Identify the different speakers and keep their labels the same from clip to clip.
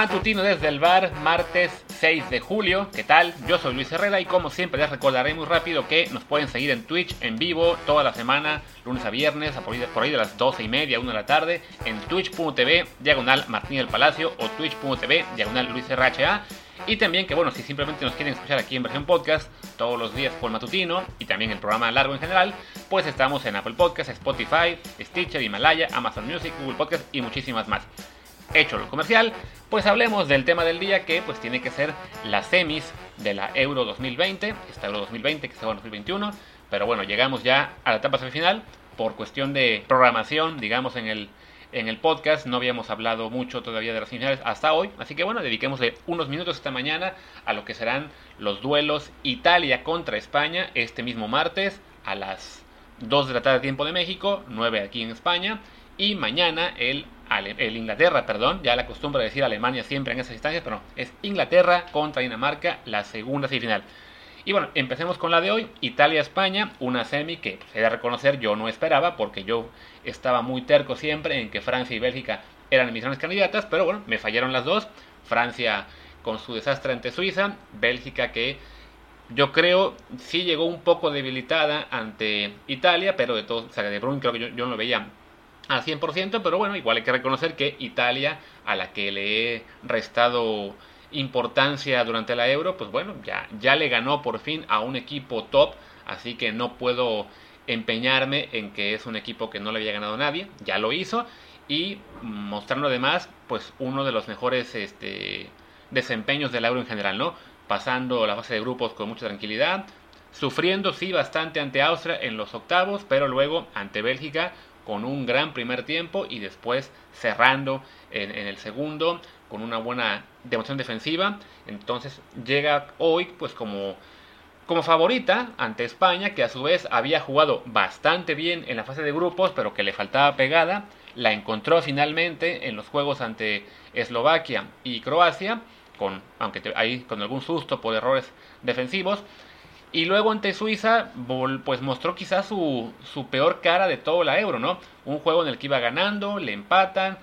Speaker 1: matutino desde el bar, martes 6 de julio. ¿Qué tal? Yo soy Luis Herrera y como siempre les recordaré muy rápido que nos pueden seguir en Twitch en vivo toda la semana, lunes a viernes, por ahí, de las 12 y media, 1 de la tarde, en twitch.tv, diagonal Martín del Palacio o twitch.tv, diagonal Luis RHA. Y también que bueno, si simplemente nos quieren escuchar aquí en versión podcast todos los días por matutino y también el programa largo en general, pues estamos en Apple Podcasts, Spotify, Stitcher, Himalaya, Amazon Music, Google Podcast y muchísimas más hecho lo comercial, pues hablemos del tema del día que pues tiene que ser las semis de la Euro 2020, esta Euro 2020 que se va en 2021, pero bueno, llegamos ya a la etapa semifinal por cuestión de programación, digamos en el en el podcast no habíamos hablado mucho todavía de las semifinales hasta hoy, así que bueno, dediquémosle unos minutos esta mañana a lo que serán los duelos Italia contra España este mismo martes a las 2 de la tarde tiempo de México, 9 aquí en España, y mañana el el Inglaterra, perdón, ya la costumbre de decir Alemania siempre en esas instancias, pero no, es Inglaterra contra Dinamarca, la segunda semifinal. Y bueno, empecemos con la de hoy, Italia-España, una semi que pues, he de reconocer yo no esperaba, porque yo estaba muy terco siempre en que Francia y Bélgica eran mis grandes candidatas, pero bueno, me fallaron las dos. Francia con su desastre ante Suiza, Bélgica que yo creo sí llegó un poco debilitada ante Italia, pero de todos, o sea, de Bruyne creo que yo, yo no lo veía al 100%, pero bueno, igual hay que reconocer que Italia, a la que le he restado importancia durante la Euro, pues bueno, ya, ya le ganó por fin a un equipo top, así que no puedo empeñarme en que es un equipo que no le había ganado nadie, ya lo hizo, y mostrando además, pues uno de los mejores este, desempeños del Euro en general, ¿no? Pasando la fase de grupos con mucha tranquilidad, sufriendo sí bastante ante Austria en los octavos, pero luego ante Bélgica con un gran primer tiempo y después cerrando en, el segundo con una buena demostración defensiva. Entonces llega hoy pues como, como favorita ante España, que a su vez había jugado bastante bien en la fase de grupos, pero que le faltaba pegada. La encontró finalmente en los juegos ante Eslovaquia y Croacia, con, aunque ahí con algún susto por errores defensivos. Y luego ante Suiza, pues mostró quizás su, su peor cara de todo la Euro, ¿no? Un juego en el que iba ganando, le empatan,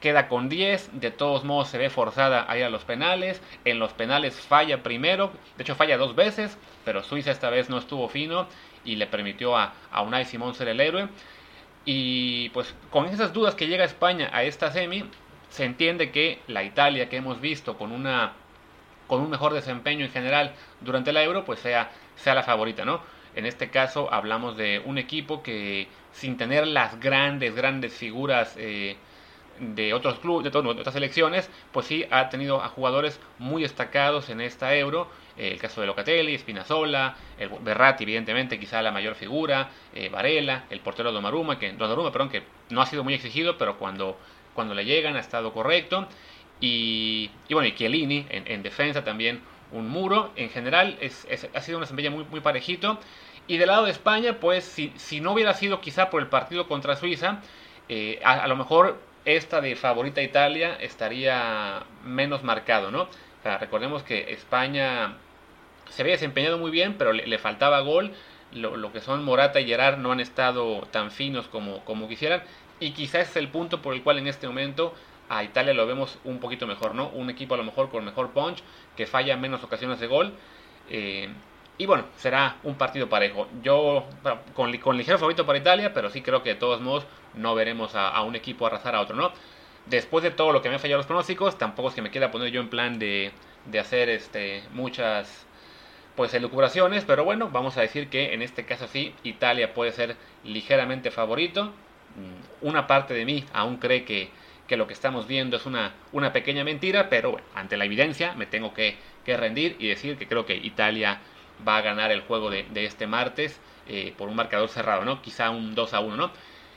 Speaker 1: queda con 10, de todos modos se ve forzada a ir a los penales, en los penales falla primero, de hecho falla dos veces, pero Suiza esta vez no estuvo fino y le permitió a, a Unai Simón ser el héroe. Y pues con esas dudas que llega España a esta semi, se entiende que la Italia que hemos visto con una con un mejor desempeño en general durante la Euro, pues sea, sea la favorita, ¿no? En este caso hablamos de un equipo que sin tener las grandes, grandes figuras eh, de otros clubes, de, otras selecciones, pues sí ha tenido a jugadores muy destacados en esta Euro. Eh, el caso de Locatelli, Spinazzola, el Berratti, evidentemente, quizá la mayor figura, eh, Varela, el portero Donnarumma, que Donnarumma, perdón, que no ha sido muy exigido, pero cuando, cuando le llegan ha estado correcto. Y, bueno, y Chiellini en, defensa también un muro. En general es, ha sido una semilla muy, parejito. Y del lado de España, pues si, si no hubiera sido quizá por el partido contra Suiza, eh, a, lo mejor esta de favorita Italia estaría menos marcado, ¿no? recordemos que España se había desempeñado muy bien, pero le, faltaba gol. Lo, que son Morata y Gerard no han estado tan finos como, como quisieran. Y quizás es el punto por el cual en este momento a Italia lo vemos un poquito mejor, ¿no? Un equipo a lo mejor con mejor punch, que falla menos ocasiones de gol. Eh, y bueno, será un partido parejo. Yo con, con, ligero favorito para Italia, pero sí creo que de todos modos no veremos a, un equipo arrasar a otro, ¿no? Después de todo lo que me ha fallado los pronósticos, tampoco es que me quiera poner yo en plan de, de hacer este, muchas pues elucubraciones, pero bueno, vamos a decir que en este caso sí, Italia puede ser ligeramente favorito. Mm, una parte de mí aún cree que que lo que estamos viendo es una, una pequeña mentira, pero bueno, ante la evidencia me tengo que, rendir y decir que creo que Italia va a ganar el juego de, este martes eh, por un marcador cerrado, ¿no? Quizá un 2 a 1, ¿no?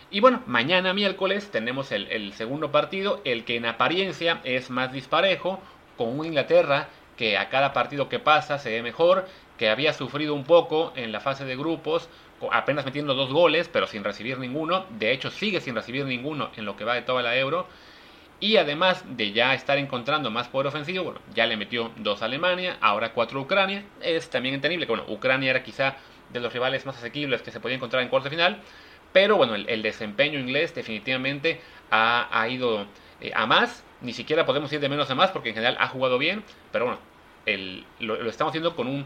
Speaker 1: Y bueno, mañana miércoles tenemos el, el, segundo partido, el que en apariencia es más disparejo, con un Inglaterra que a cada partido que pasa se ve mejor, que había sufrido un poco en la fase de grupos, apenas metiendo dos goles, pero sin recibir ninguno. De hecho, sigue sin recibir ninguno en lo que va de toda la Euro. Y además de ya estar encontrando más poder ofensivo, bueno, ya le metió dos a Alemania, ahora cuatro a Ucrania. Es también entendible que bueno, Ucrania era quizá de los rivales más asequibles que se podía encontrar en cuarto final. Pero bueno, el, desempeño inglés definitivamente ha, ido eh, a más. ni siquiera podemos ir de menos a más porque en general ha jugado bien, pero bueno, el, lo, estamos haciendo con un,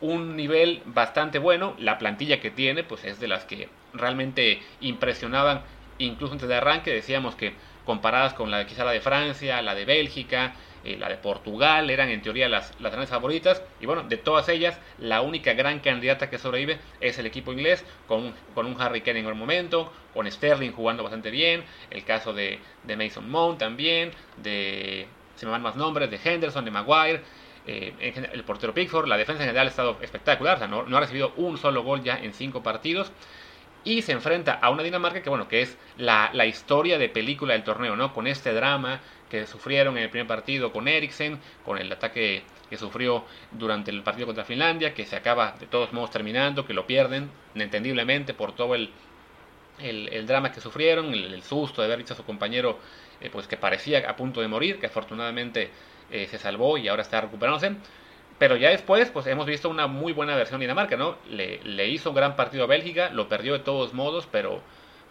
Speaker 1: un nivel bastante bueno. La plantilla que tiene, pues es de las que realmente impresionaban, incluso antes de arranque. Decíamos que comparadas con la quizá la de Francia, la de Bélgica, eh, la de Portugal, eran en teoría las, las grandes favoritas. Y bueno, de todas ellas, la única gran candidata que sobrevive es el equipo inglés, con, con un Harry Kane en el momento, con Sterling jugando bastante bien, el caso de, de Mason Mount también, de, se me van más nombres, de Henderson, de Maguire. Eh, el portero Pickford, la defensa en general ha estado espectacular, o sea, no, ha recibido un solo gol ya en cinco partidos. Y se enfrenta a una Dinamarca que, bueno, que es la, historia de película del torneo, ¿no? Con este drama que sufrieron en el primer partido con Eriksen, con el ataque que sufrió durante el partido contra Finlandia, que se acaba de todos modos terminando, que lo pierden, entendiblemente, por todo el, el, drama que sufrieron, el, el, susto de haber dicho a su compañero eh, pues que parecía a punto de morir, que afortunadamente eh, se salvó y ahora está recuperándose. Pero ya después, pues hemos visto una muy buena versión de Dinamarca, ¿no? Le, hizo un gran partido a Bélgica, lo perdió de todos modos, pero,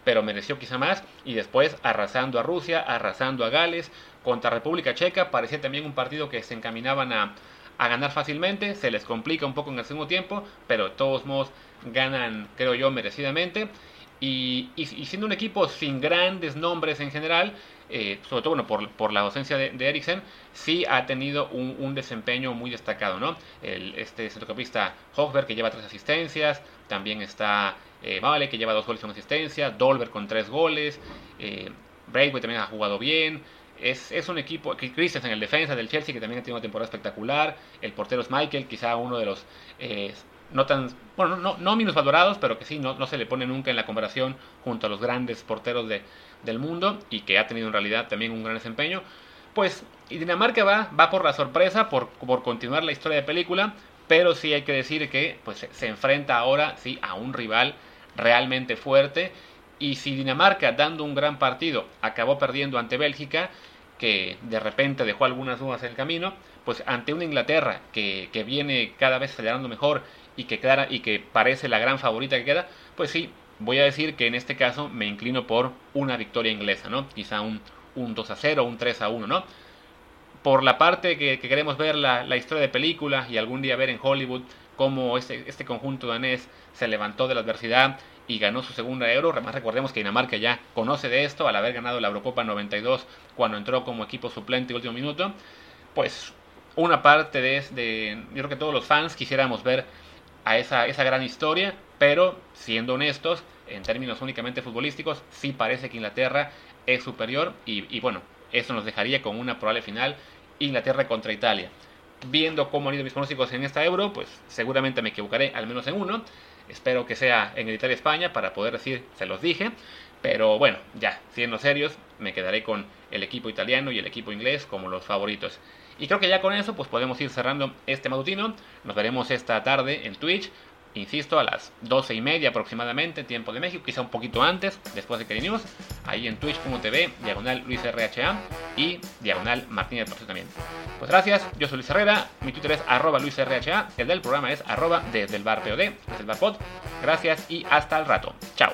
Speaker 1: pero mereció quizá más. Y después arrasando a Rusia, arrasando a Gales, contra República Checa, parecía también un partido que se encaminaban a, a ganar fácilmente. Se les complica un poco en el segundo tiempo, pero de todos modos ganan, creo yo, merecidamente. Y, y, y siendo un equipo sin grandes nombres en general, eh, sobre todo bueno, por, por la ausencia de, de, sí ha tenido un, un, desempeño muy destacado. ¿no? El, este centrocampista Hochberg que lleva tres asistencias, también está eh, Vale que lleva dos goles y una asistencia, Dolber con tres goles, eh, también ha jugado bien. Es, es un equipo, Christensen en el defensa del Chelsea que también ha tenido una temporada espectacular, el portero es Michael, quizá uno de los eh, no tan, bueno, no, no menos valorados, pero que sí, no, no se le pone nunca en la comparación junto a los grandes porteros de, del mundo y que ha tenido en realidad también un gran desempeño. Pues y Dinamarca va, va por la sorpresa, por, por continuar la historia de película, pero sí hay que decir que pues, se enfrenta ahora sí, a un rival realmente fuerte. Y si Dinamarca, dando un gran partido, acabó perdiendo ante Bélgica, que de repente dejó algunas dudas en el camino, pues ante una Inglaterra que, que viene cada vez acelerando mejor y que, clara, y que parece la gran favorita que queda, pues sí, voy a decir que en este caso me inclino por una victoria inglesa, ¿no? Quizá un, un 2 a 0, un 3 a 1, ¿no? Por la parte que, que queremos ver la, la, historia de película y algún día ver en Hollywood cómo este, este conjunto danés se levantó de la adversidad y ganó su segunda euro. Además recordemos que Dinamarca ya conoce de esto al haber ganado la Eurocopa 92 cuando entró como equipo suplente último minuto. Pues una parte de, de yo creo que todos los fans quisiéramos ver a esa, esa gran historia, pero siendo honestos, en términos únicamente futbolísticos, sí parece que Inglaterra es superior y, bueno, eso nos dejaría con una probable final Inglaterra contra Italia. Viendo cómo han ido mis pronósticos en esta Euro, pues seguramente me equivocaré al menos en uno. Espero que sea en Italia-España para poder decir, se los dije. Pero bueno, ya, siendo serios, me quedaré con el equipo italiano y el equipo inglés como los favoritos. Y creo que ya con eso pues podemos ir cerrando este matutino. Nos veremos esta tarde en Twitch. Insisto, a las 12 y media aproximadamente, tiempo de México, quizá un poquito antes, después de que News, ahí en twitch.tv, diagonal Luis RHA y diagonal Martínez también. Pues gracias, yo soy Luis Herrera, mi Twitter es arroba Luis RHA, el del programa es arroba desde el bar POD, desde el bar pod. Gracias y hasta el rato. Chao.